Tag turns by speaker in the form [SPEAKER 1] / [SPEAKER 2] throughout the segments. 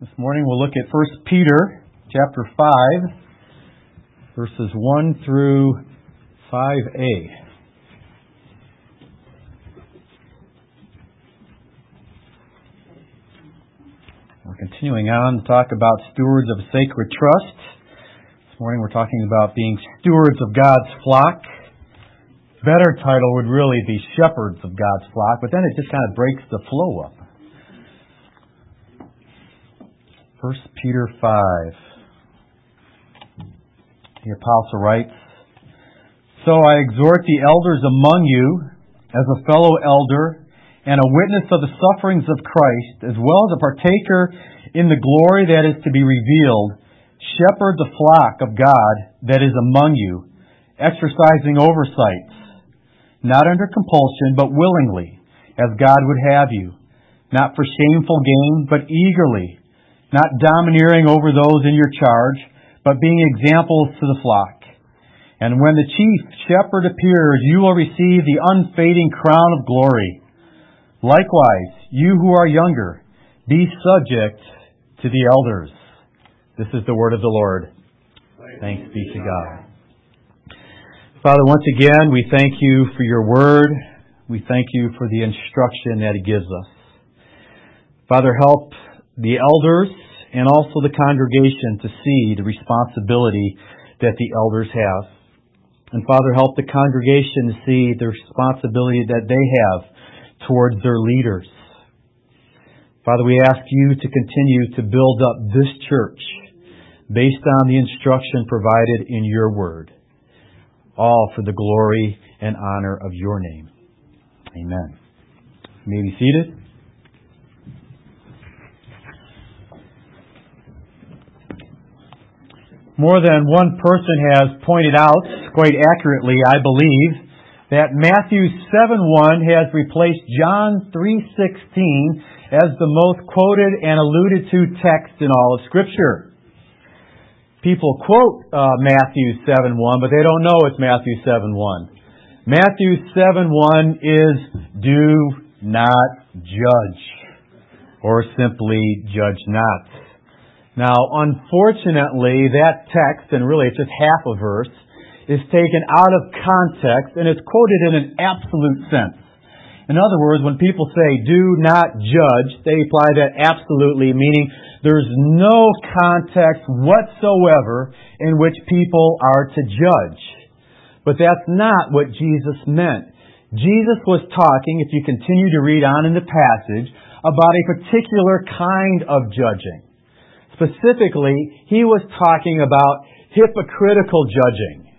[SPEAKER 1] This morning we'll look at 1 Peter chapter 5 verses 1 through 5a. We're continuing on to talk about stewards of sacred trust. This morning we're talking about being stewards of God's flock. Better title would really be shepherds of God's flock, but then it just kind of breaks the flow up. 1 Peter 5. The apostle writes, So I exhort the elders among you, as a fellow elder and a witness of the sufferings of Christ, as well as a partaker in the glory that is to be revealed, shepherd the flock of God that is among you, exercising oversight, not under compulsion, but willingly, as God would have you, not for shameful gain, but eagerly, not domineering over those in your charge, but being examples to the flock. And when the chief shepherd appears, you will receive the unfading crown of glory. Likewise, you who are younger, be subject to the elders. This is the word of the Lord. Thanks be to God. Father, once again, we thank you for your word. We thank you for the instruction that it gives us. Father, help the elders and also the congregation to see the responsibility that the elders have. And Father, help the congregation to see the responsibility that they have towards their leaders. Father, we ask you to continue to build up this church based on the instruction provided in your word, all for the glory and honor of your name. Amen. You may be seated. More than one person has pointed out, quite accurately, I believe, that Matthew 7:1 has replaced John 3:16 as the most quoted and alluded to text in all of Scripture. People quote uh, Matthew 7:1, but they don't know it's Matthew 7:1. Matthew 7:1 is do not judge, or simply judge not. Now, unfortunately, that text, and really it's just half a verse, is taken out of context and it's quoted in an absolute sense. In other words, when people say do not judge, they apply that absolutely, meaning there's no context whatsoever in which people are to judge. But that's not what Jesus meant. Jesus was talking, if you continue to read on in the passage, about a particular kind of judging. Specifically, he was talking about hypocritical judging.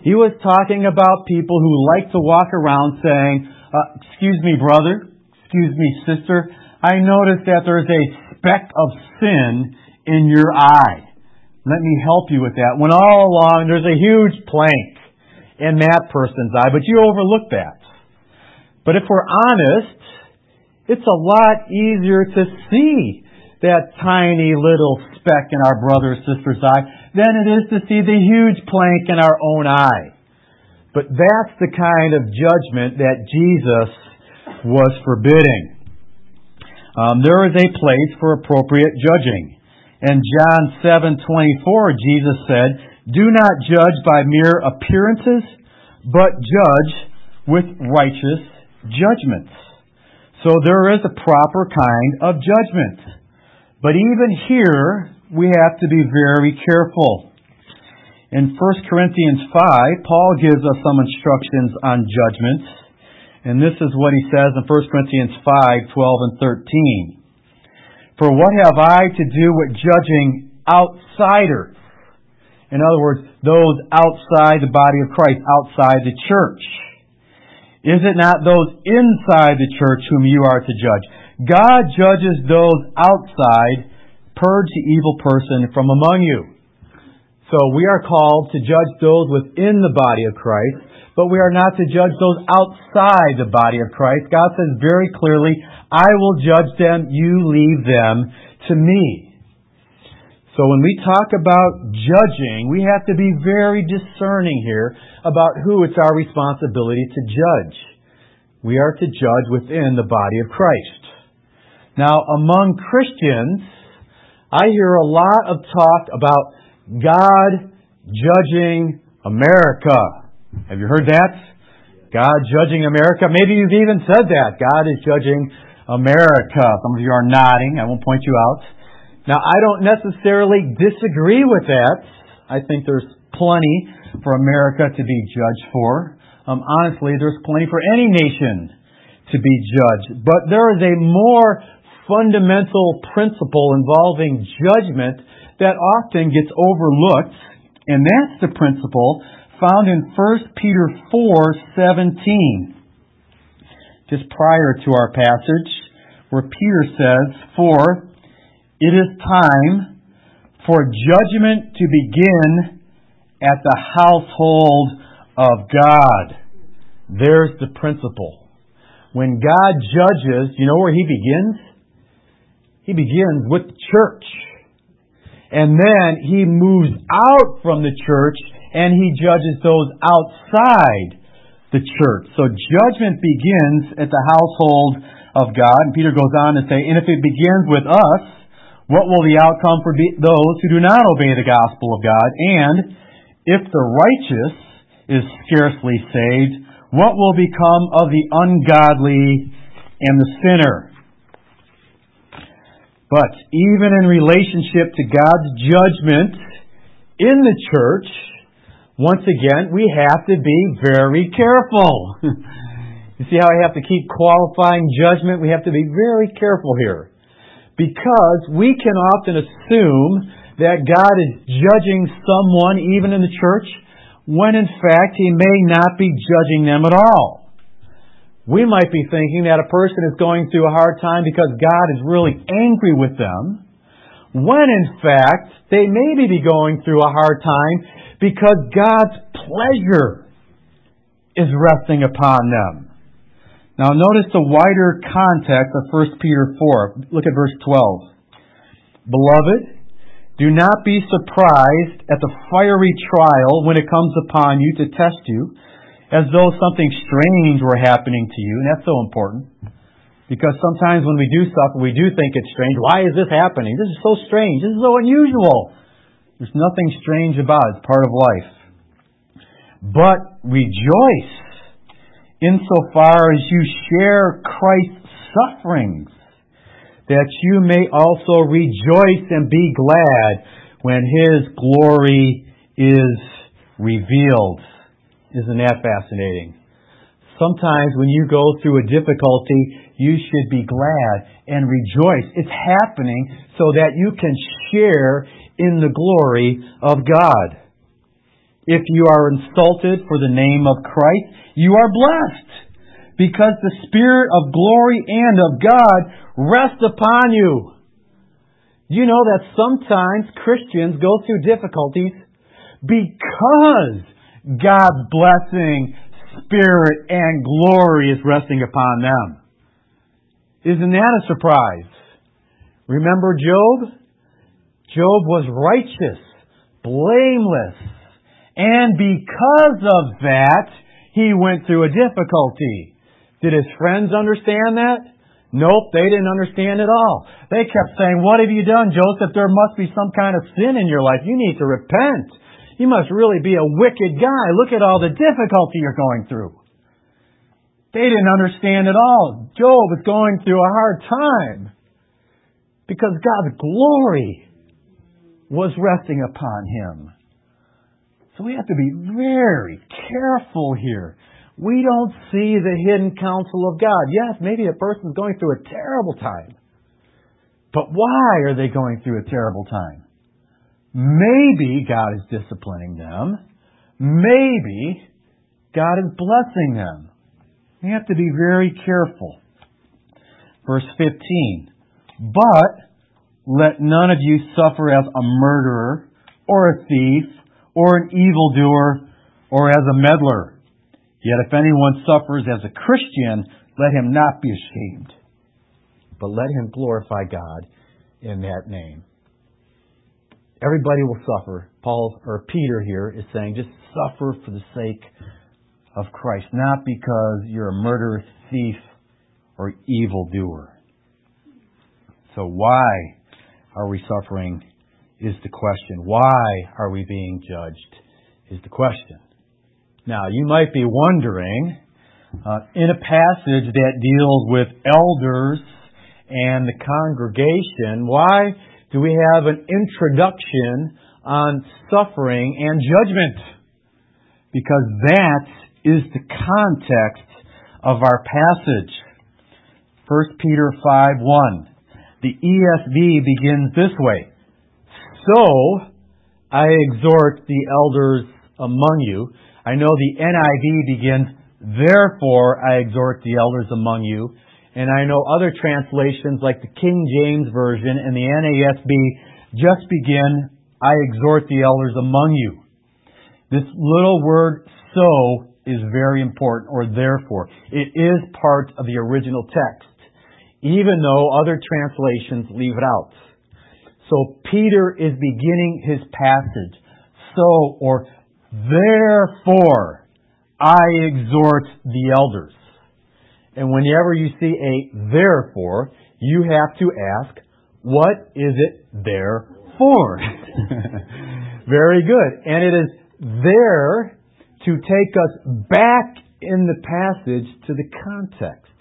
[SPEAKER 1] He was talking about people who like to walk around saying, uh, excuse me, brother, excuse me, sister, I notice that there's a speck of sin in your eye. Let me help you with that. When all along there's a huge plank in that person's eye, but you overlook that. But if we're honest, it's a lot easier to see that tiny little speck in our brother or sister's eye than it is to see the huge plank in our own eye. But that's the kind of judgment that Jesus was forbidding. Um, there is a place for appropriate judging. In John 7:24, Jesus said, "Do not judge by mere appearances, but judge with righteous judgments." So there is a proper kind of judgment. But even here, we have to be very careful. In 1 Corinthians 5, Paul gives us some instructions on judgments. And this is what he says in 1 Corinthians 5, 12 and 13. For what have I to do with judging outsiders? In other words, those outside the body of Christ, outside the church. Is it not those inside the church whom you are to judge? God judges those outside, purge the evil person from among you. So we are called to judge those within the body of Christ, but we are not to judge those outside the body of Christ. God says very clearly, I will judge them, you leave them to me. So when we talk about judging, we have to be very discerning here about who it's our responsibility to judge. We are to judge within the body of Christ. Now, among Christians, I hear a lot of talk about God judging America. Have you heard that? God judging America. Maybe you've even said that. God is judging America. Some of you are nodding. I won't point you out. Now, I don't necessarily disagree with that. I think there's plenty for America to be judged for. Um, honestly, there's plenty for any nation to be judged. But there is a more fundamental principle involving judgment that often gets overlooked, and that's the principle found in 1 Peter 4:17. Just prior to our passage, where Peter says, "For it is time for judgment to begin at the household of God." There's the principle. When God judges, you know where he begins? He begins with the church. And then he moves out from the church and he judges those outside the church. So judgment begins at the household of God. And Peter goes on to say, and if it begins with us, what will the outcome for those who do not obey the gospel of God? And if the righteous is scarcely saved, what will become of the ungodly and the sinner? But even in relationship to God's judgment in the church, once again, we have to be very careful. you see how I have to keep qualifying judgment? We have to be very careful here. Because we can often assume that God is judging someone, even in the church, when in fact He may not be judging them at all. We might be thinking that a person is going through a hard time because God is really angry with them, when in fact they maybe be going through a hard time because God's pleasure is resting upon them. Now notice the wider context of 1 Peter 4. Look at verse 12. Beloved, do not be surprised at the fiery trial when it comes upon you to test you as though something strange were happening to you. And that's so important. Because sometimes when we do suffer, we do think it's strange. Why is this happening? This is so strange. This is so unusual. There's nothing strange about it. It's part of life. But rejoice insofar as you share Christ's sufferings, that you may also rejoice and be glad when his glory is revealed. Isn't that fascinating? Sometimes when you go through a difficulty, you should be glad and rejoice. It's happening so that you can share in the glory of God. If you are insulted for the name of Christ, you are blessed because the Spirit of glory and of God rests upon you. You know that sometimes Christians go through difficulties because God's blessing, spirit, and glory is resting upon them. Isn't that a surprise? Remember Job? Job was righteous, blameless, and because of that, he went through a difficulty. Did his friends understand that? Nope, they didn't understand at all. They kept saying, What have you done, Joseph? There must be some kind of sin in your life. You need to repent. You must really be a wicked guy. Look at all the difficulty you're going through. They didn't understand at all. Job was going through a hard time because God's glory was resting upon him. So we have to be very careful here. We don't see the hidden counsel of God. Yes, maybe a person's going through a terrible time. But why are they going through a terrible time? Maybe God is disciplining them. Maybe God is blessing them. We have to be very careful. Verse 15. But let none of you suffer as a murderer, or a thief, or an evildoer, or as a meddler. Yet if anyone suffers as a Christian, let him not be ashamed, but let him glorify God in that name. Everybody will suffer. Paul or Peter here is saying just suffer for the sake of Christ, not because you're a murderer, thief, or evildoer. So why are we suffering is the question. Why are we being judged is the question. Now, you might be wondering, uh, in a passage that deals with elders and the congregation, why do we have an introduction on suffering and judgment? Because that is the context of our passage. 1 Peter 5 1. The ESV begins this way. So, I exhort the elders among you. I know the NIV begins, therefore I exhort the elders among you. And I know other translations like the King James Version and the NASB just begin, I exhort the elders among you. This little word so is very important, or therefore. It is part of the original text, even though other translations leave it out. So Peter is beginning his passage. So, or therefore, I exhort the elders. And whenever you see a therefore, you have to ask, what is it there for? Very good. And it is there to take us back in the passage to the context.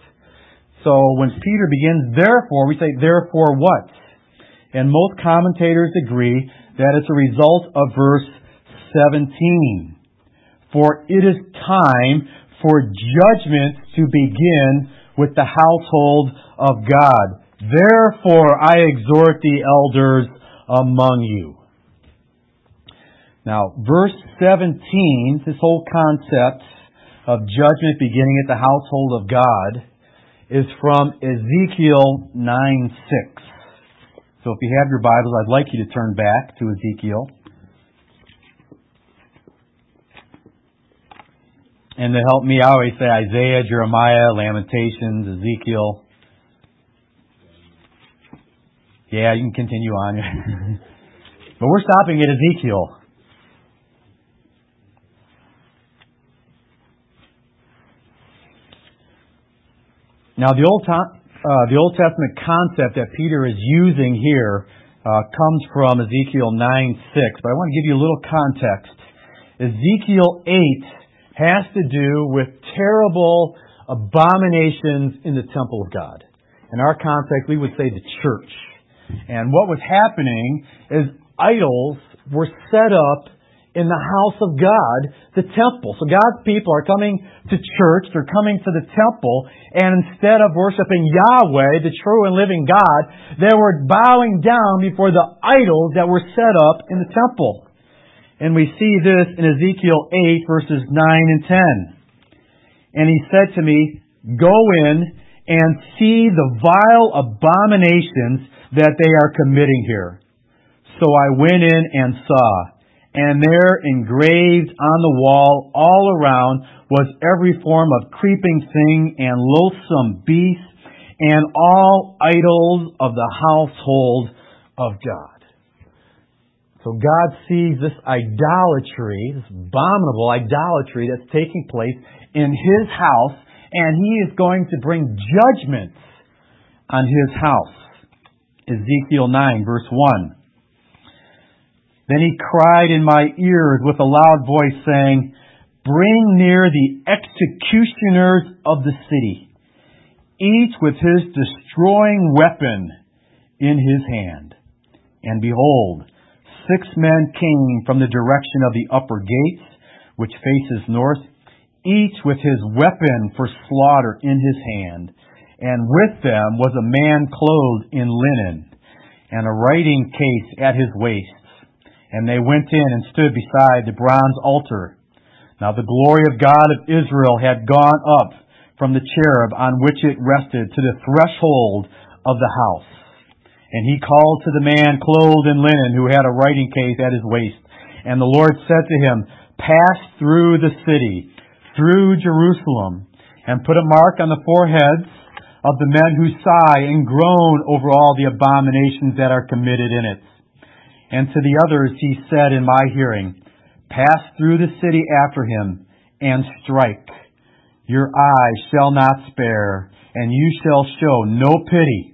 [SPEAKER 1] So when Peter begins, therefore, we say, therefore what? And most commentators agree that it's a result of verse 17. For it is time for judgment to begin with the household of God. Therefore I exhort the elders among you. Now, verse 17, this whole concept of judgment beginning at the household of God is from Ezekiel 9 6. So if you have your Bibles, I'd like you to turn back to Ezekiel. And to help me, I always say Isaiah, Jeremiah, Lamentations, Ezekiel. Yeah, you can continue on. but we're stopping at Ezekiel. Now, the Old, uh, the Old Testament concept that Peter is using here uh, comes from Ezekiel 9 6, but I want to give you a little context. Ezekiel 8 has to do with terrible abominations in the temple of God. In our context, we would say the church. And what was happening is idols were set up in the house of God, the temple. So God's people are coming to church, they're coming to the temple, and instead of worshiping Yahweh, the true and living God, they were bowing down before the idols that were set up in the temple. And we see this in Ezekiel 8 verses 9 and 10. And he said to me, Go in and see the vile abominations that they are committing here. So I went in and saw and there engraved on the wall all around was every form of creeping thing and loathsome beast and all idols of the household of God. So God sees this idolatry, this abominable idolatry that's taking place in His house, and He is going to bring judgment on His house. Ezekiel 9 verse 1. Then he cried in my ears with a loud voice, saying, Bring near the executioners of the city, each with his destroying weapon in his hand. And behold, six men came from the direction of the upper gates, which faces north, each with his weapon for slaughter in his hand. And with them was a man clothed in linen, and a writing case at his waist. And they went in and stood beside the bronze altar. Now the glory of God of Israel had gone up from the cherub on which it rested to the threshold of the house. And he called to the man clothed in linen who had a writing case at his waist. And the Lord said to him, Pass through the city, through Jerusalem, and put a mark on the foreheads of the men who sigh and groan over all the abominations that are committed in it. And to the others he said in my hearing, Pass through the city after him and strike. Your eye shall not spare, and you shall show no pity.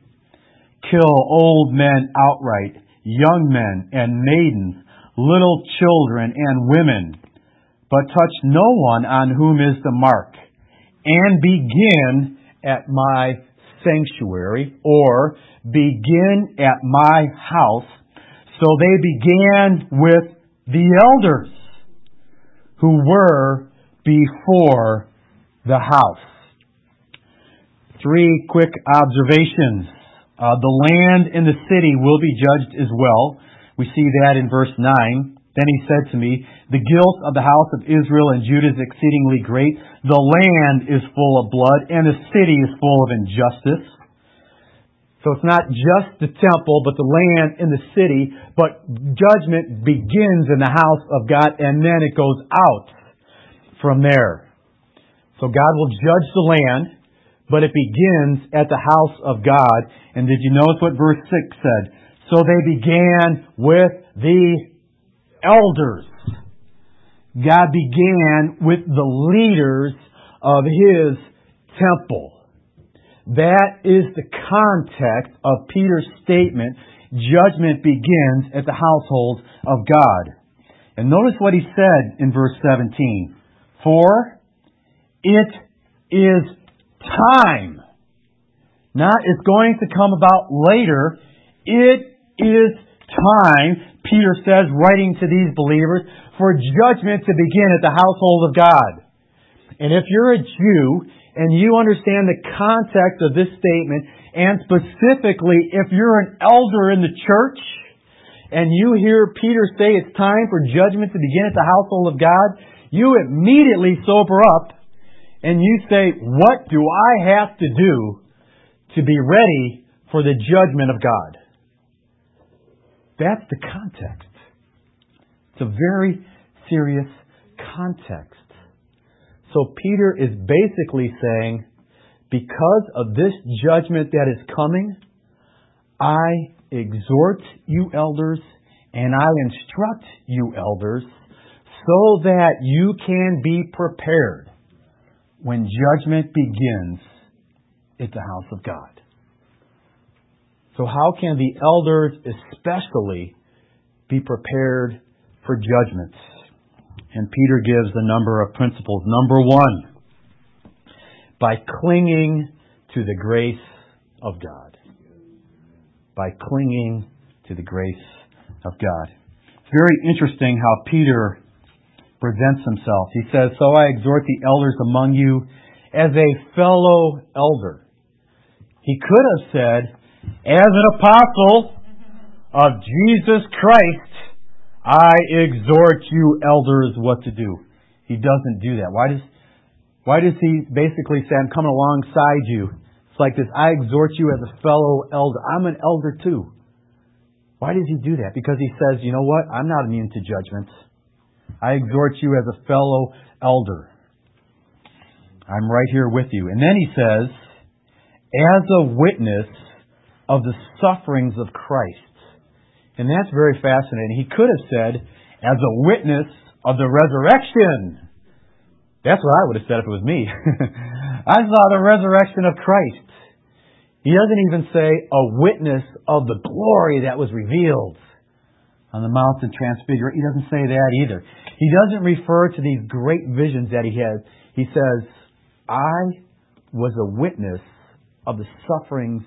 [SPEAKER 1] Kill old men outright, young men and maidens, little children and women, but touch no one on whom is the mark, and begin at my sanctuary, or begin at my house. So they began with the elders who were before the house. Three quick observations. Uh, the land and the city will be judged as well. We see that in verse 9. Then he said to me, The guilt of the house of Israel and Judah is exceedingly great. The land is full of blood, and the city is full of injustice. So it's not just the temple, but the land and the city, but judgment begins in the house of God, and then it goes out from there. So God will judge the land, but it begins at the house of God. And did you notice what verse 6 said? So they began with the elders. God began with the leaders of His temple. That is the context of Peter's statement. Judgment begins at the household of God. And notice what he said in verse 17. For it is time. Not it's going to come about later. It is time Peter says, writing to these believers, for judgment to begin at the household of God. And if you're a Jew and you understand the context of this statement, and specifically if you're an elder in the church, and you hear Peter say it's time for judgment to begin at the household of God, you immediately sober up and you say, what do I have to do to be ready for the judgment of God? That's the context. It's a very serious context. So Peter is basically saying, because of this judgment that is coming, I exhort you elders and I instruct you elders so that you can be prepared when judgment begins it's the house of God. So how can the elders especially be prepared for judgments? And Peter gives a number of principles. Number one, by clinging to the grace of God. By clinging to the grace of God. It's very interesting how Peter presents himself. He says, So I exhort the elders among you as a fellow elder. He could have said, as an apostle of Jesus Christ, I exhort you elders what to do. He doesn't do that. Why does, why does he basically say, I'm coming alongside you? It's like this, I exhort you as a fellow elder. I'm an elder too. Why does he do that? Because he says, you know what? I'm not immune to judgments. I exhort you as a fellow elder. I'm right here with you. And then he says, as a witness of the sufferings of Christ. And that's very fascinating. He could have said, as a witness of the resurrection. That's what I would have said if it was me. I saw the resurrection of Christ. He doesn't even say a witness of the glory that was revealed on the mountain transfiguration. He doesn't say that either. He doesn't refer to these great visions that he had. He says, I was a witness of the sufferings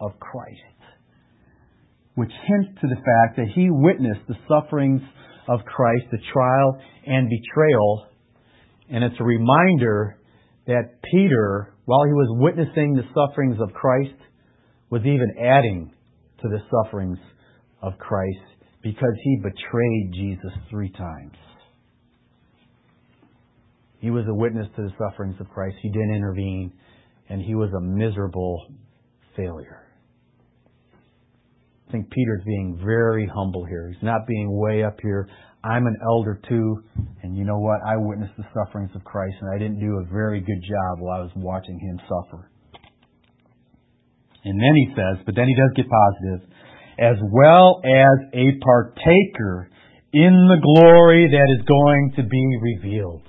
[SPEAKER 1] of Christ, which hints to the fact that he witnessed the sufferings of Christ, the trial and betrayal, and it's a reminder that Peter, while he was witnessing the sufferings of Christ, was even adding to the sufferings of Christ because he betrayed Jesus three times. He was a witness to the sufferings of Christ. He didn't intervene, and he was a miserable failure. I think Peter's being very humble here. He's not being way up here. I'm an elder too, and you know what? I witnessed the sufferings of Christ, and I didn't do a very good job while I was watching him suffer. And then he says, but then he does get positive, as well as a partaker in the glory that is going to be revealed.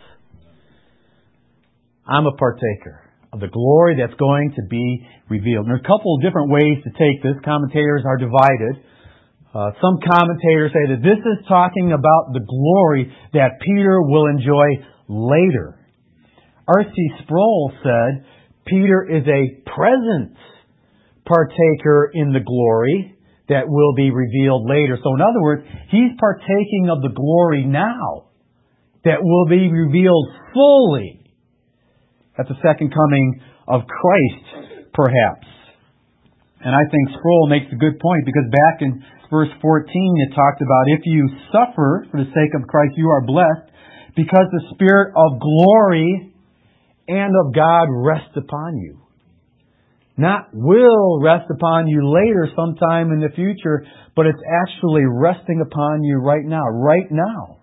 [SPEAKER 1] I'm a partaker. of the glory that's going to be revealed. And there are a couple of different ways to take this. Commentators are divided. Uh, some commentators say that this is talking about the glory that Peter will enjoy later. R.C. Sproul said Peter is a present partaker in the glory that will be revealed later. So in other words, he's partaking of the glory now that will be revealed fully at the second coming of Christ, perhaps. And I think Sproul makes a good point because back in verse 14 it talked about if you suffer for the sake of Christ, you are blessed because the Spirit of glory and of God rests upon you. Not will rest upon you later sometime in the future, but it's actually resting upon you right now. Right now.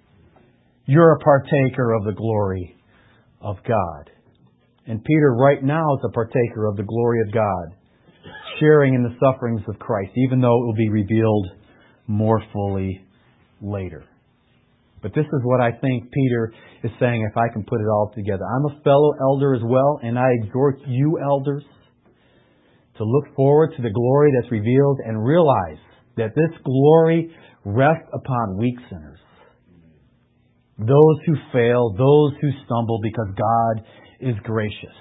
[SPEAKER 1] You're a partaker of the glory of God. And Peter right now is a partaker of the glory of God, sharing in the sufferings of Christ, even though it will be revealed more fully later. But this is what I think Peter is saying if I can put it all together. I'm a fellow elder as well, and I exhort you elders to look forward to the glory that's revealed and realize that this glory rests upon weak sinners. Those who fail, those who stumble because God is gracious.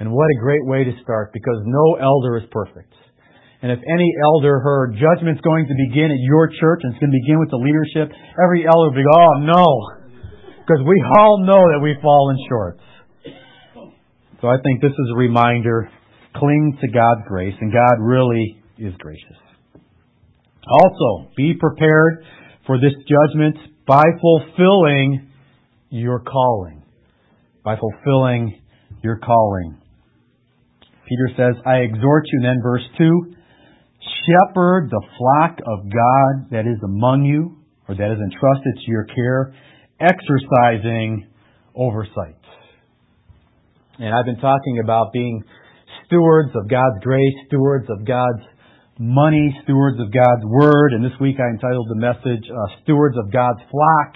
[SPEAKER 1] And what a great way to start because no elder is perfect. And if any elder heard judgment's going to begin at your church and it's going to begin with the leadership, every elder would be, oh no, because we all know that we've fallen short. So I think this is a reminder cling to God's grace, and God really is gracious. Also, be prepared for this judgment by fulfilling your calling. By fulfilling your calling. Peter says, I exhort you, then verse 2, shepherd the flock of God that is among you, or that is entrusted to your care, exercising oversight. And I've been talking about being stewards of God's grace, stewards of God's money, stewards of God's word. And this week I entitled the message, uh, Stewards of God's Flock.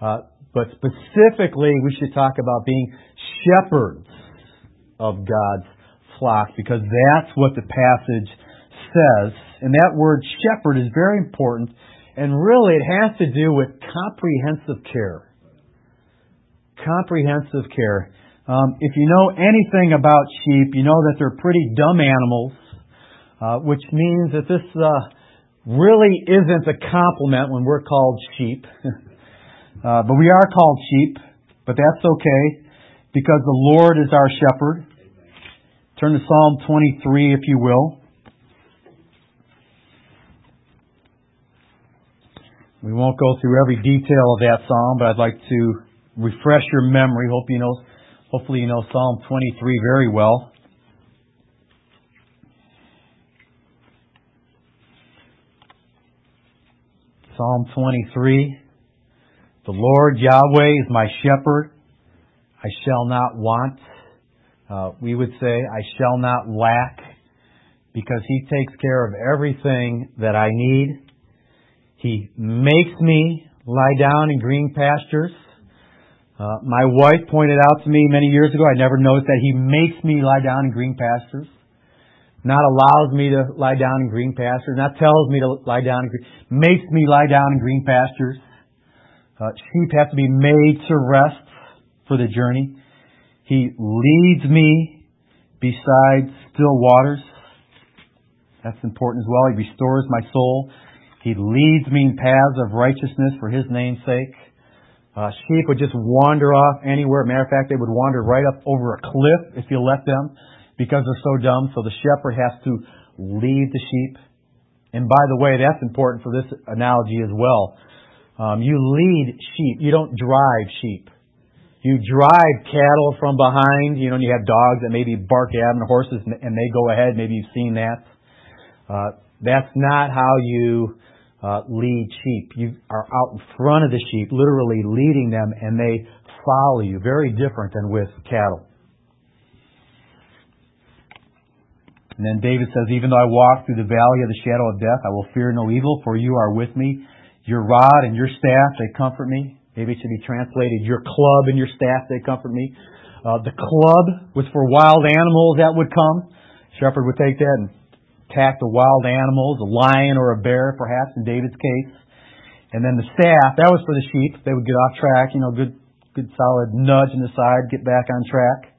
[SPEAKER 1] Uh, but specifically, we should talk about being shepherds of God's flock because that's what the passage says. And that word shepherd is very important. And really, it has to do with comprehensive care. Comprehensive care. Um, if you know anything about sheep, you know that they're pretty dumb animals, uh, which means that this uh, really isn't a compliment when we're called sheep. uh, but we are called sheep, but that's okay because the Lord is our shepherd. Turn to Psalm 23, if you will. We won't go through every detail of that psalm, but I'd like to refresh your memory. Hope you know Hopefully you know Psalm 23 very well. Psalm 23. The Lord Yahweh is my shepherd. I shall not want. Uh, we would say, I shall not lack because He takes care of everything that I need. He makes me lie down in green pastures. Uh, my wife pointed out to me many years ago, I never noticed that he makes me lie down in green pastures. Not allows me to lie down in green pastures, not tells me to lie down in green, makes me lie down in green pastures. Uh, sheep have to be made to rest for the journey. He leads me beside still waters. That's important as well. He restores my soul. He leads me in paths of righteousness for His name's sake. Uh, sheep would just wander off anywhere. Matter of fact, they would wander right up over a cliff if you let them because they're so dumb. So the shepherd has to lead the sheep. And by the way, that's important for this analogy as well. Um, you lead sheep. You don't drive sheep. You drive cattle from behind. You know, and you have dogs that maybe bark at them, horses, and they go ahead. Maybe you've seen that. Uh, that's not how you lead sheep. You are out in front of the sheep, literally leading them, and they follow you. Very different than with cattle. And then David says, Even though I walk through the valley of the shadow of death, I will fear no evil, for you are with me. Your rod and your staff, they comfort me. Maybe it should be translated, your club and your staff, they comfort me. Uh, the club was for wild animals that would come. Shepherd would take that and attack the wild animals, a lion or a bear, perhaps in David's case. And then the staff, that was for the sheep. They would get off track, you know, good, good solid nudge in the side, get back on track.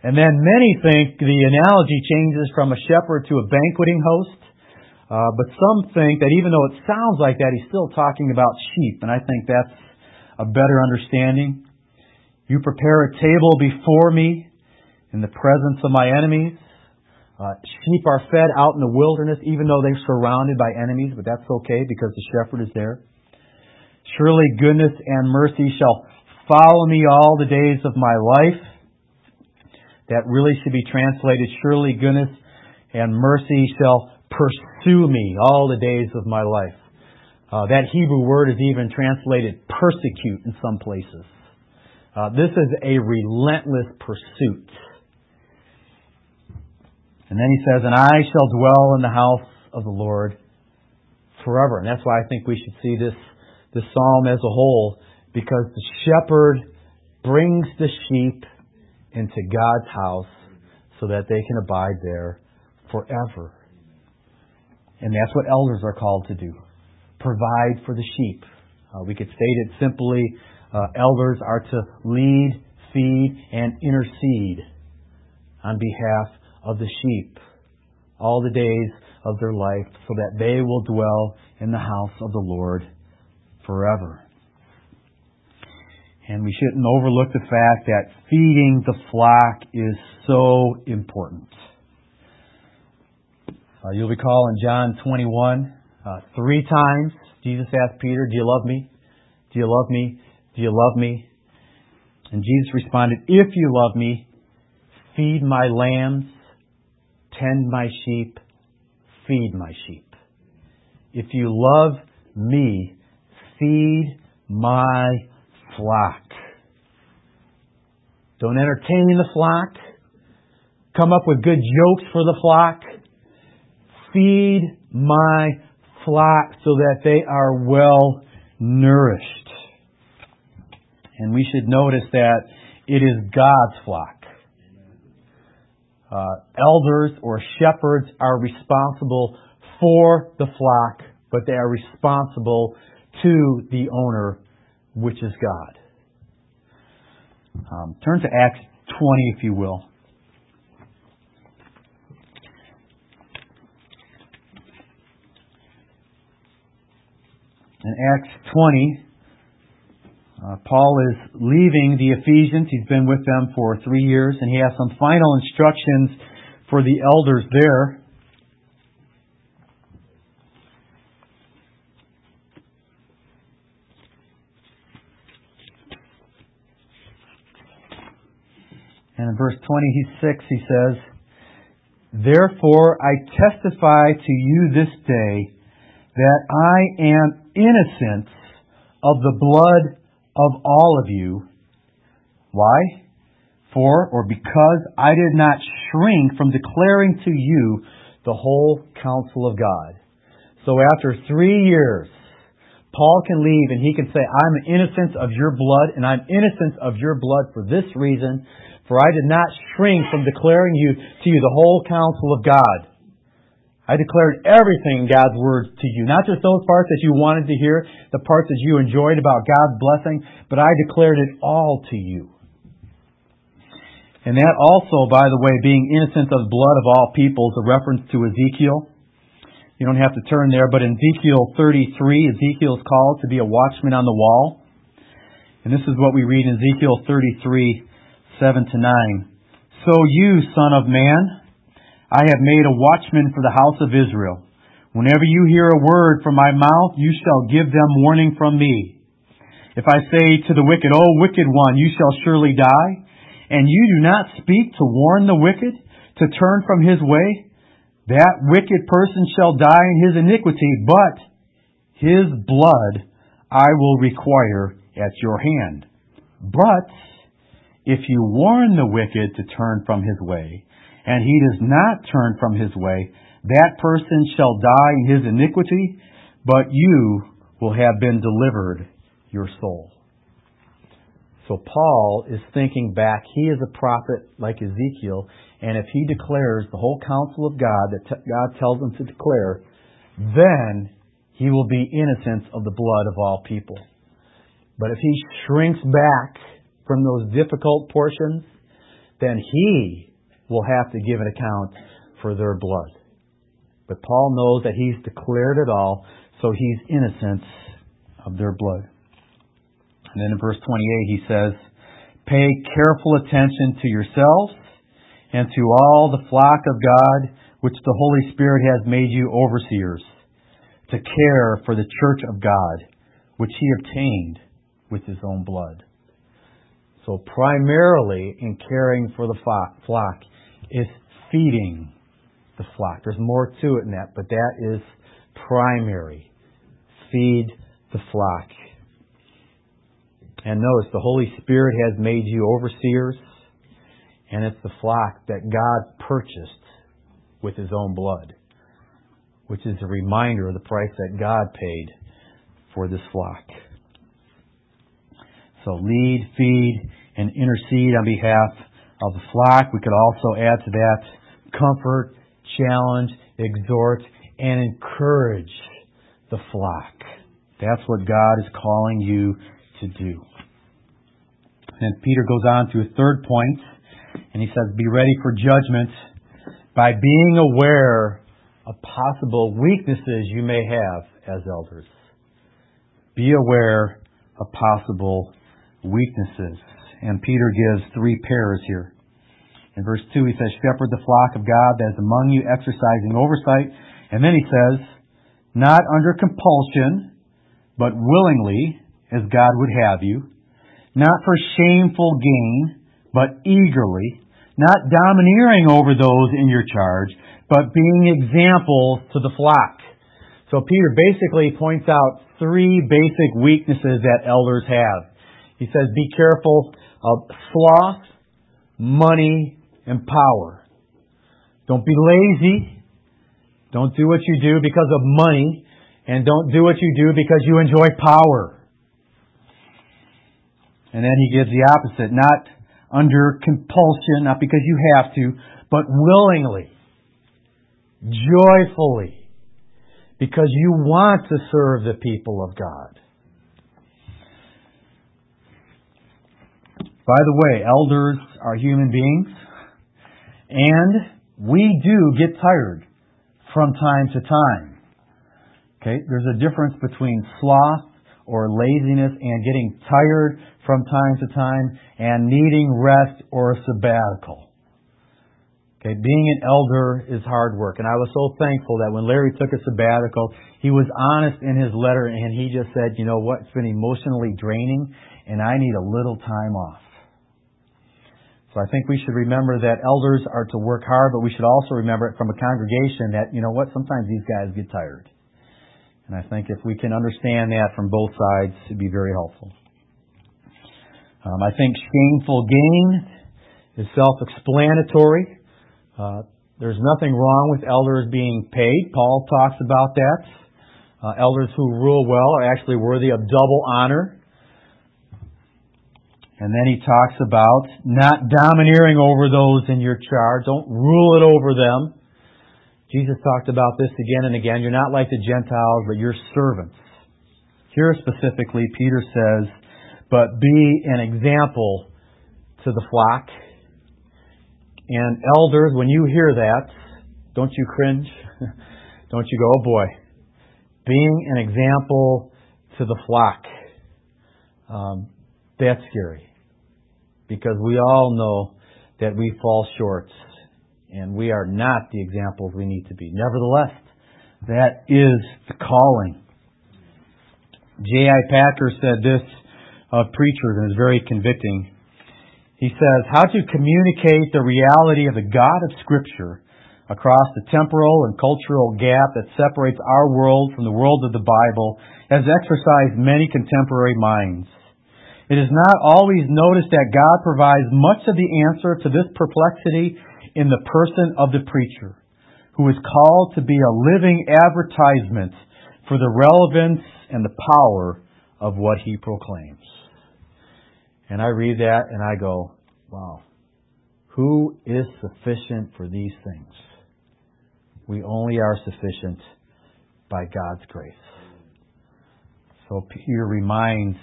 [SPEAKER 1] And then many think the analogy changes from a shepherd to a banqueting host. Uh, but some think that even though it sounds like that, he's still talking about sheep. And I think that's a better understanding. You prepare a table before me in the presence of my enemies. Uh, sheep are fed out in the wilderness, even though they're surrounded by enemies, but that's okay because the shepherd is there. Surely goodness and mercy shall follow me all the days of my life. That really should be translated, surely goodness and mercy shall pursue me all the days of my life. Uh, that Hebrew word is even translated persecute in some places. Uh, this is a relentless pursuit. And then he says, And I shall dwell in the house of the Lord forever. And that's why I think we should see this, this psalm as a whole, because the shepherd brings the sheep into God's house so that they can abide there forever. And that's what elders are called to do provide for the sheep. Uh, we could state it simply uh, elders are to lead, feed, and intercede on behalf of the sheep all the days of their life so that they will dwell in the house of the Lord forever. And we shouldn't overlook the fact that feeding the flock is so important. Uh, you'll recall in John 21, uh, three times Jesus asked Peter, Do you love me? Do you love me? Do you love me? And Jesus responded, If you love me, feed my lambs, tend my sheep, feed my sheep. If you love me, feed my flock. Don't entertain the flock. Come up with good jokes for the flock. Feed my flock so that they are well nourished. And we should notice that it is God's flock. Uh, elders or shepherds are responsible for the flock, but they are responsible to the owner which is God. Um, turn to Acts 20, if you will. In Acts 20, uh, Uh, Paul is leaving the Ephesians. He's been with them for three years, and he has some final instructions for the elders there. And in verse 26, he says, Therefore I testify to you this day that I am innocent of the blood of all of you. Why? For or because I did not shrink from declaring to you the whole counsel of God. So after three years, Paul can leave and he can say, I'm innocent of your blood and I'm innocent of your blood for this reason for I did not shrink from declaring you to you the whole counsel of God. I declared everything God's word to you, not just those parts that you wanted to hear, the parts that you enjoyed about God's blessing, but I declared it all to you. And that also, by the way, being innocent of the blood of all people is a reference to Ezekiel. You don't have to turn there, but in Ezekiel 33, Ezekiel is called to be a watchman on the wall. And this is what we read in Ezekiel 33, 7 to 9. So you, son of man, I have made a watchman for the house of Israel. Whenever you hear a word from my mouth, you shall give them warning from me. If I say to the wicked, O wicked one, you shall surely die, and you do not speak to warn the wicked to turn from his way, that wicked person shall die in his iniquity, but his blood I will require at your hand. But if you warn the wicked to turn from his way, and he does not turn from his way, that person shall die in his iniquity, but you will have been delivered your soul. So Paul is thinking back. He is a prophet like Ezekiel, and if he declares the whole counsel of God that t- God tells him to declare, then he will be innocent of the blood of all people. But if he shrinks back from those difficult portions, then he will have to give an account for their blood. But Paul knows that he's declared it all, so he's innocent of their blood. And then in verse 28 he says, Pay careful attention to yourselves and to all the flock of God which the Holy Spirit has made you overseers to care for the church of God which he obtained with his own blood. So primarily in caring for the flock is feeding the flock. There's more to it than that, but that is primary. Feed the flock. And notice the Holy Spirit has made you overseers, and it's the flock that God purchased with His own blood, which is a reminder of the price that God paid for this flock. So lead, feed, and intercede on behalf of the flock. We could also add to that comfort, challenge, exhort, and encourage the flock. That's what God is calling you to do. And Peter goes on to a third point, and he says, Be ready for judgment by being aware of possible weaknesses you may have as elders. Be aware of possible weaknesses. And Peter gives three pairs here. In verse 2, he says, Shepherd the flock of God that is among you, exercising oversight. And then he says, Not under compulsion, but willingly, as God would have you not for shameful gain, but eagerly, not domineering over those in your charge, but being examples to the flock. So Peter basically points out three basic weaknesses that elders have. He says, be careful of sloth, money, and power. Don't be lazy. Don't do what you do because of money, and don't do what you do because you enjoy power. And then he gives the opposite, not under compulsion, not because you have to, but willingly, joyfully, because you want to serve the people of God. By the way, elders are human beings, and we do get tired from time to time. Okay, there's a difference between sloth or laziness and getting tired from time to time and needing rest or a sabbatical. Okay, being an elder is hard work. And I was so thankful that when Larry took a sabbatical, he was honest in his letter and he just said, you know what, it's been emotionally draining and I need a little time off. So I think we should remember that elders are to work hard, but we should also remember it from a congregation that, you know what, sometimes these guys get tired. And I think if we can understand that from both sides, it'd be very helpful. Um, I think shameful gain is self-explanatory. Uh, there's nothing wrong with elders being paid. Paul talks about that. Uh, elders who rule well are actually worthy of double honor. And then he talks about not domineering over those in your charge. Don't rule it over them. Jesus talked about this again and again. You're not like the Gentiles, but you're servants. Here specifically, Peter says, but be an example to the flock. And elders, when you hear that, don't you cringe? don't you go, oh boy. Being an example to the flock, um, that's scary. Because we all know that we fall short and we are not the examples we need to be. Nevertheless, that is the calling. J.I. Packer said this of preachers and is very convicting. He says, how to communicate the reality of the God of Scripture across the temporal and cultural gap that separates our world from the world of the Bible has exercised many contemporary minds. It is not always noticed that God provides much of the answer to this perplexity in the person of the preacher, who is called to be a living advertisement for the relevance and the power of what he proclaims. And I read that and I go, wow, who is sufficient for these things? We only are sufficient by God's grace. So Peter reminds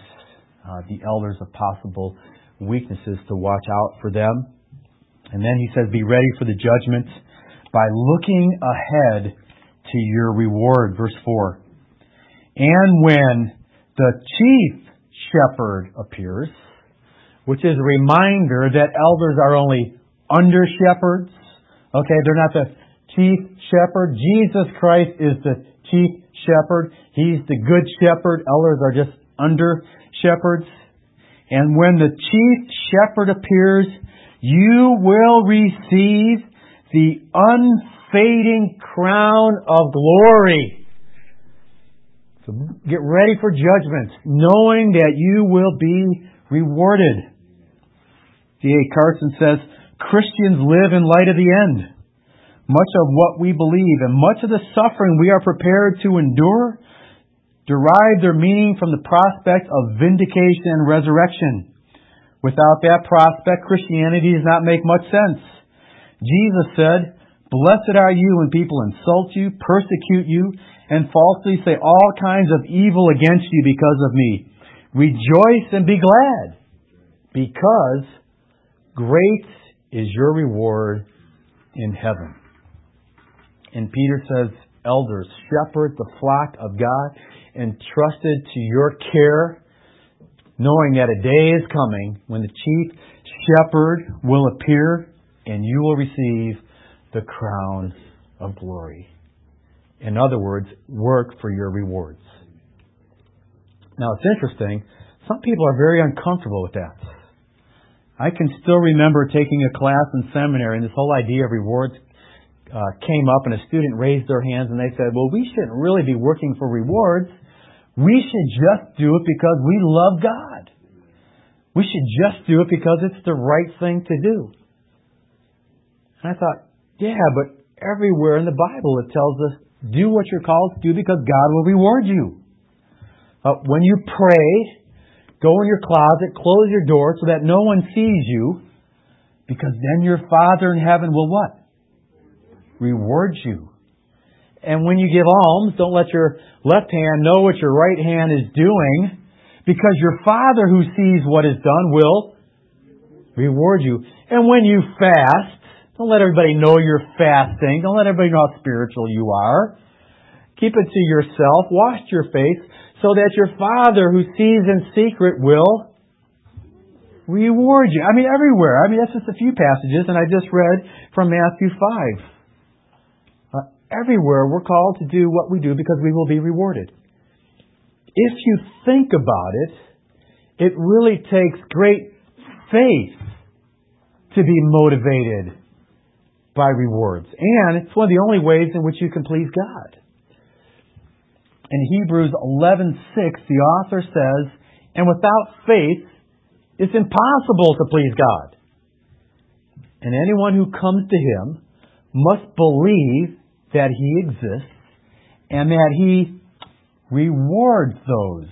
[SPEAKER 1] Uh, the elders of possible weaknesses to watch out for them. And then he says, be ready for the judgment by looking ahead to your reward. Verse 4. And when the chief shepherd appears, which is a reminder that elders are only under shepherds. Okay, they're not the chief shepherd. Jesus Christ is the chief shepherd. He's the good shepherd. Elders are just under shepherds. And when the chief shepherd appears, you will receive the unfading crown of glory. So get ready for judgment, knowing that you will be rewarded. D.A. Carson says, Christians live in light of the end. Much of what we believe and much of the suffering we are prepared to endure derive their meaning from the prospect of vindication and resurrection. Without that prospect, Christianity does not make much sense. Jesus said, Blessed are you when people insult you, persecute you, and falsely say all kinds of evil against you because of me. Rejoice and be glad, because great is your reward in heaven. And Peter says, Elders, shepherd the flock of God, entrusted to your care, knowing that a day is coming when the chief shepherd will appear and you will receive the crown of glory. In other words, work for your rewards. Now it's interesting. Some people are very uncomfortable with that. I can still remember taking a class in seminary and this whole idea of rewards uh, came up and a student raised their hands and they said, well, we shouldn't really be working for rewards. We should just do it because we love God. We should just do it because it's the right thing to do. And I thought, yeah, but everywhere in the Bible it tells us do what you're called to do because God will reward you. Uh, when you pray, go in your closet, close your door so that no one sees you, because then your Father in heaven will what? Reward you. And when you give alms, don't let your left hand know what your right hand is doing, because your Father who sees what is done will reward you. And when you fast, don't let everybody know you're fasting. Don't let everybody know how spiritual you are. Keep it to yourself. Wash your face so that your Father who sees in secret will reward you. I mean, everywhere. I mean, that's just a few passages, and I just read from Matthew 5. Everywhere we're called to do what we do because we will be rewarded. If you think about it, it really takes great faith to be motivated by rewards. And it's one of the only ways in which you can please God. In Hebrews 11:6, the author says, "And without faith, it's impossible to please God. And anyone who comes to him must believe that he exists and that he rewards those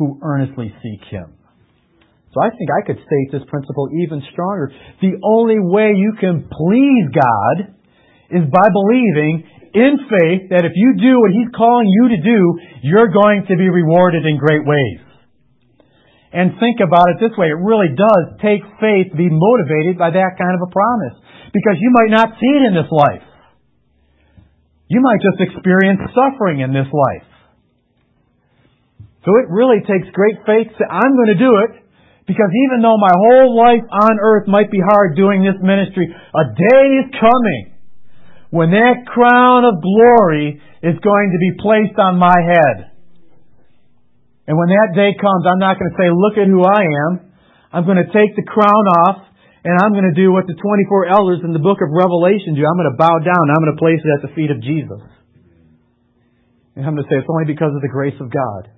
[SPEAKER 1] who earnestly seek him." So I think I could state this principle even stronger. The only way you can please God is by believing in faith that if you do what He's calling you to do, you're going to be rewarded in great ways. And think about it this way. It really does take faith to be motivated by that kind of a promise. Because you might not see it in this life. You might just experience suffering in this life. So it really takes great faith to I'm going to do it because even though my whole life on earth might be hard doing this ministry, a day is coming when that crown of glory is going to be placed on my head. And when that day comes, I'm not going to say, look at who I am. I'm going to take the crown off and I'm going to do what the 24 elders in the book of Revelation do. I'm going to bow down. I'm going to place it at the feet of Jesus. And I'm going to say it's only because of the grace of God.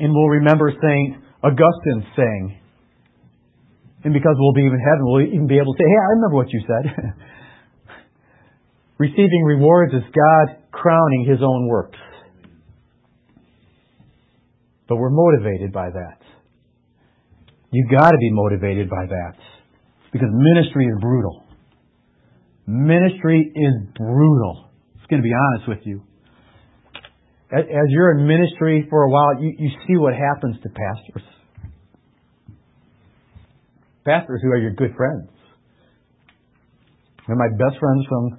[SPEAKER 1] And we'll remember St. Augustine saying. And because we'll be in heaven, we'll even be able to say, hey, I remember what you said. Receiving rewards is God crowning His own works. But we're motivated by that. You've got to be motivated by that. Because ministry is brutal. Ministry is brutal. It's going to be honest with you. As you're in ministry for a while, you, you see what happens to pastors. Pastors who are your good friends. One of my best friends from,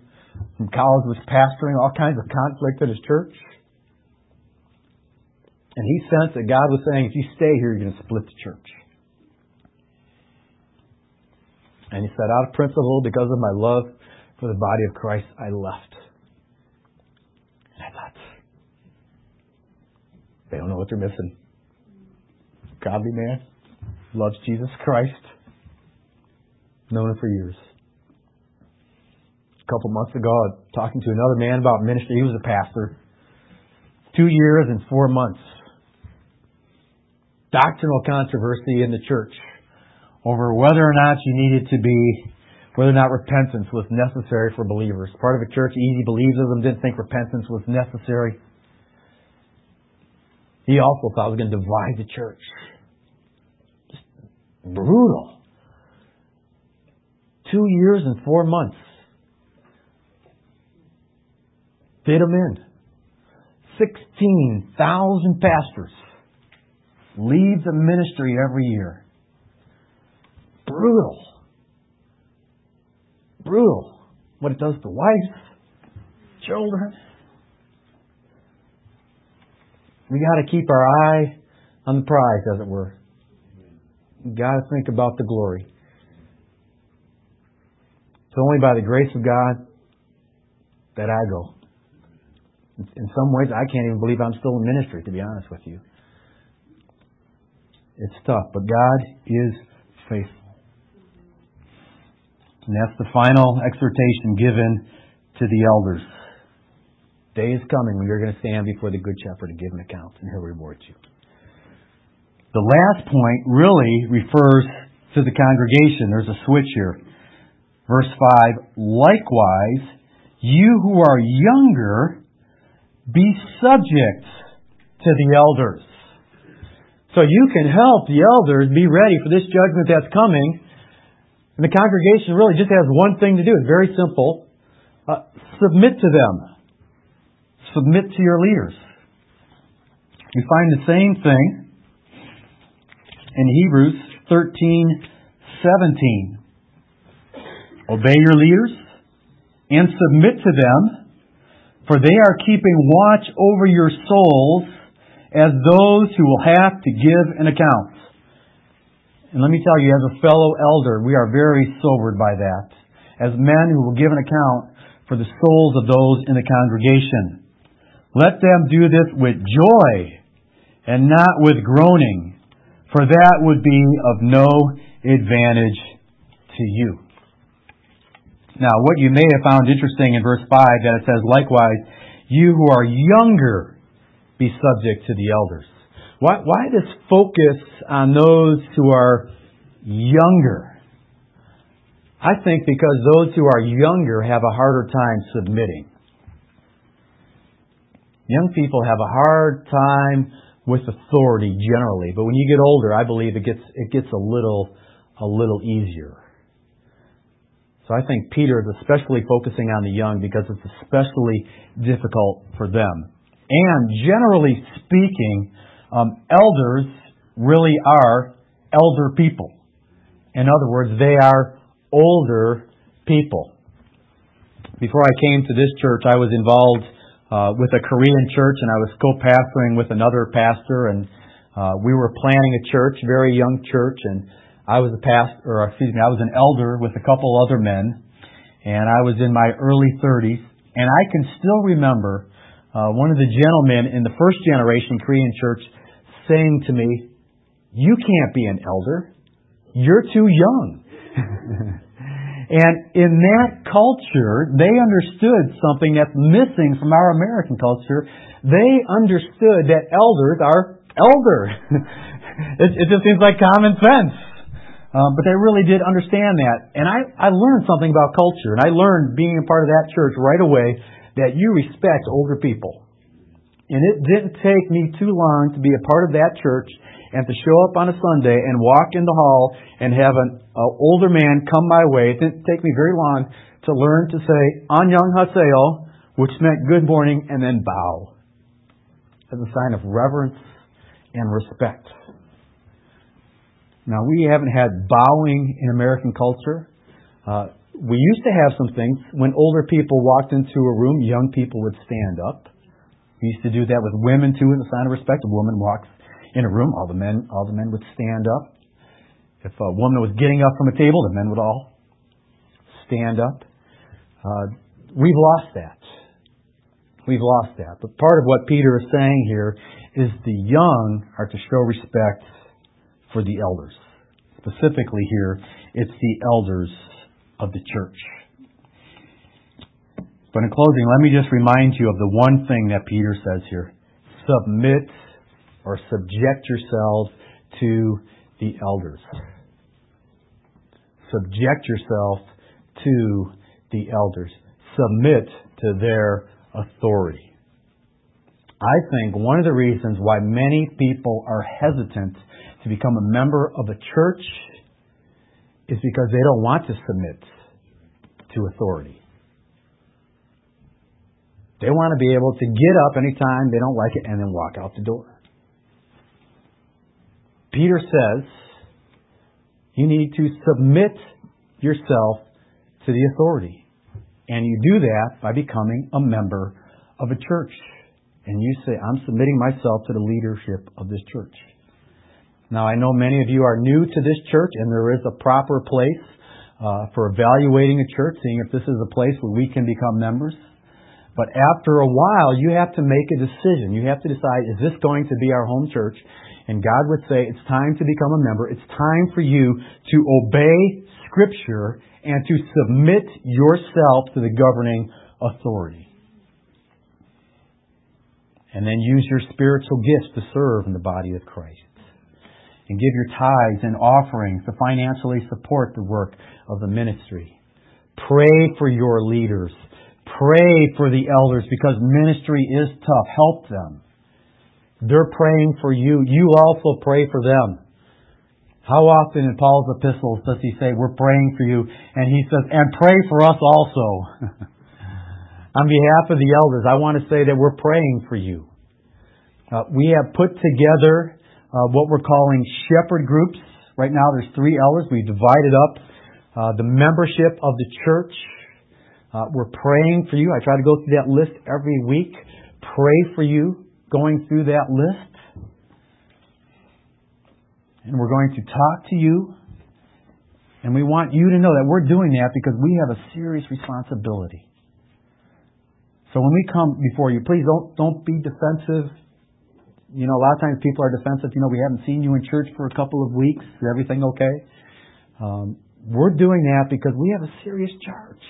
[SPEAKER 1] from college was pastoring all kinds of conflict in his church. And he sensed that God was saying, if you stay here, you're going to split the church. And he said, out of principle, because of my love for the body of Christ, I left. And I thought, they don't know what they're missing. Godly man, loves Jesus Christ, known him for years. A couple months ago, I was talking to another man about ministry. He was a pastor. Two years and four months doctrinal controversy in the church over whether or not you needed to be, whether or not repentance was necessary for believers. Part of a church, easy believism, didn't think repentance was necessary. He also thought it was going to divide the church. Just brutal. Two years and four months. Fit them in. 16,000 pastors leave the ministry every year. Brutal. Brutal. What it does to wife, children. We got to keep our eye on the prize, as it were. We got to think about the glory. It's only by the grace of God that I go. In some ways, I can't even believe I'm still in ministry, to be honest with you. It's tough, but God is faithful. And that's the final exhortation given to the elders. Day is coming when you're going to stand before the Good Shepherd and give an account, and he'll reward you. The last point really refers to the congregation. There's a switch here. Verse 5 Likewise, you who are younger, be subject to the elders. So you can help the elders be ready for this judgment that's coming. And the congregation really just has one thing to do. It's very simple. Uh, submit to them. Submit to your leaders. You find the same thing in Hebrews 13, 17. Obey your leaders and submit to them, for they are keeping watch over your souls as those who will have to give an account. And let me tell you, as a fellow elder, we are very sobered by that. As men who will give an account for the souls of those in the congregation. Let them do this with joy and not with groaning, for that would be of no advantage to you. Now, what you may have found interesting in verse 5 that it says, likewise, you who are younger be subject to the elders. Why, this focus on those who are younger? I think because those who are younger have a harder time submitting. Young people have a hard time with authority generally, but when you get older, I believe it gets it gets a little a little easier. So I think Peter is especially focusing on the young because it's especially difficult for them. And generally speaking, elders really are elder people. In other words, they are older people. Before I came to this church, I was involved uh, with a Korean church, and I was co-pastoring with another pastor, and uh, we were planning a church, very young church, and I was a pastor, or excuse me, I was an elder with a couple other men, and I was in my early 30s, and I can still remember uh, one of the gentlemen in the first generation Korean church saying to me, You can't be an elder. You're too young. and in that culture, they understood something that's missing from our American culture. They understood that elders are elder. it, it, just seems like common sense. Uh, but they really did understand that. And I, I learned something about culture. And I learned being a part of that church right away that you respect older people. And it didn't take me too long to be a part of that church and to show up on a Sunday and walk in the hall and have an older man come my way. It didn't take me very long to learn to say Anyang Haseo, which meant good morning, and then bow as a sign of reverence and respect. Now, we haven't had bowing in American culture. Uh, we used to have some things. When older people walked into a room, young people would stand up. We used to do that with women too, in the sign of respect. A woman walks in a room, all the men, all the men would stand up. If a woman was getting up from a table, the men would all stand up. Uh, we've lost that. We've lost that. But part of what Peter is saying here is the young are to show respect for the elders. Specifically here, it's the elders of the church. But in closing, let me just remind you of the one thing that Peter says here. Submit or subject yourselves to the elders. Subject yourself to the elders. Submit to their authority. I think one of the reasons why many people are hesitant to become a member of a church is because they don't want to submit to authority. They want to be able to get up anytime they don't like it and then walk out the door. Peter says you need to submit yourself to the authority. And you do that by becoming a member of a church. And you say, I'm submitting myself to the leadership of this church. Now, I know many of you are new to this church, and there is a proper place uh, for evaluating a church, seeing if this is a place where we can become members. But after a while, you have to make a decision. You have to decide, is this going to be our home church? And God would say, it's time to become a member. It's time for you to obey Scripture and to submit yourself to the governing authority. And then use your spiritual gifts to serve in the body of Christ. And give your tithes and offerings to financially support the work of the ministry. Pray for your leaders. Pray for the elders because ministry is tough. Help them. They're praying for you. You also pray for them. How often in Paul's epistles does he say, We're praying for you? And he says, And pray for us also. On behalf of the elders, I want to say that we're praying for you. Uh, we have put together uh, what we're calling shepherd groups. Right now, there's three elders. We've divided up uh, the membership of the church. Uh, we're praying for you. I try to go through that list every week. Pray for you going through that list. And we're going to talk to you. And we want you to know that we're doing that because we have a serious responsibility. So when we come before you, please don't, don't be defensive. You know, a lot of times people are defensive. You know, we haven't seen you in church for a couple of weeks. Is everything okay? Um, we're doing that because we have a serious charge,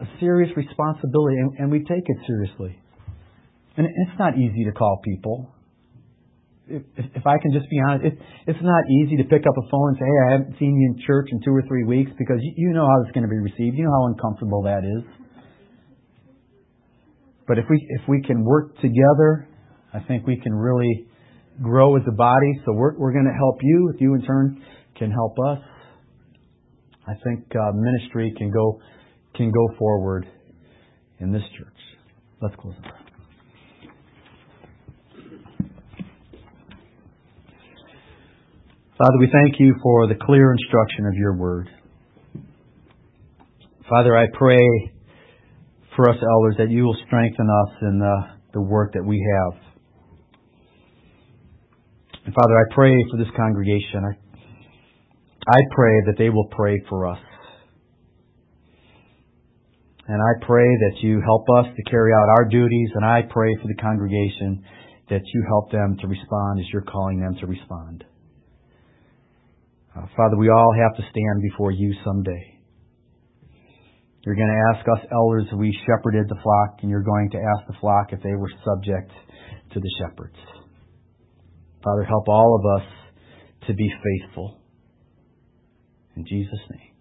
[SPEAKER 1] a serious responsibility, and, we take it seriously. And it's not easy to call people. If, I can just be honest, it, it's not easy to pick up a phone and say, hey, I haven't seen you in church in two or three weeks because you, know how it's going to be received. You know how uncomfortable that is. But if we, if we can work together, I think we can really grow as a body. So we're, we're going to help you. If you in turn can help us, I think uh, ministry can go, can go forward in this church. Let's close the prayer. Father, we thank you for the clear instruction of your word. Father, I pray for us elders that you will strengthen us in the, the work that we have. And Father, I pray for this congregation. I, I pray that they will pray for us. And I pray that you help us to carry out our duties, and I pray for the congregation that you help them to respond as you're calling them to respond. Uh, Father, we all have to stand before you someday. You're going to ask us elders if we shepherded the flock, and you're going to ask the flock if they were subject to the shepherds. Father, help all of us to be faithful. In Jesus' name.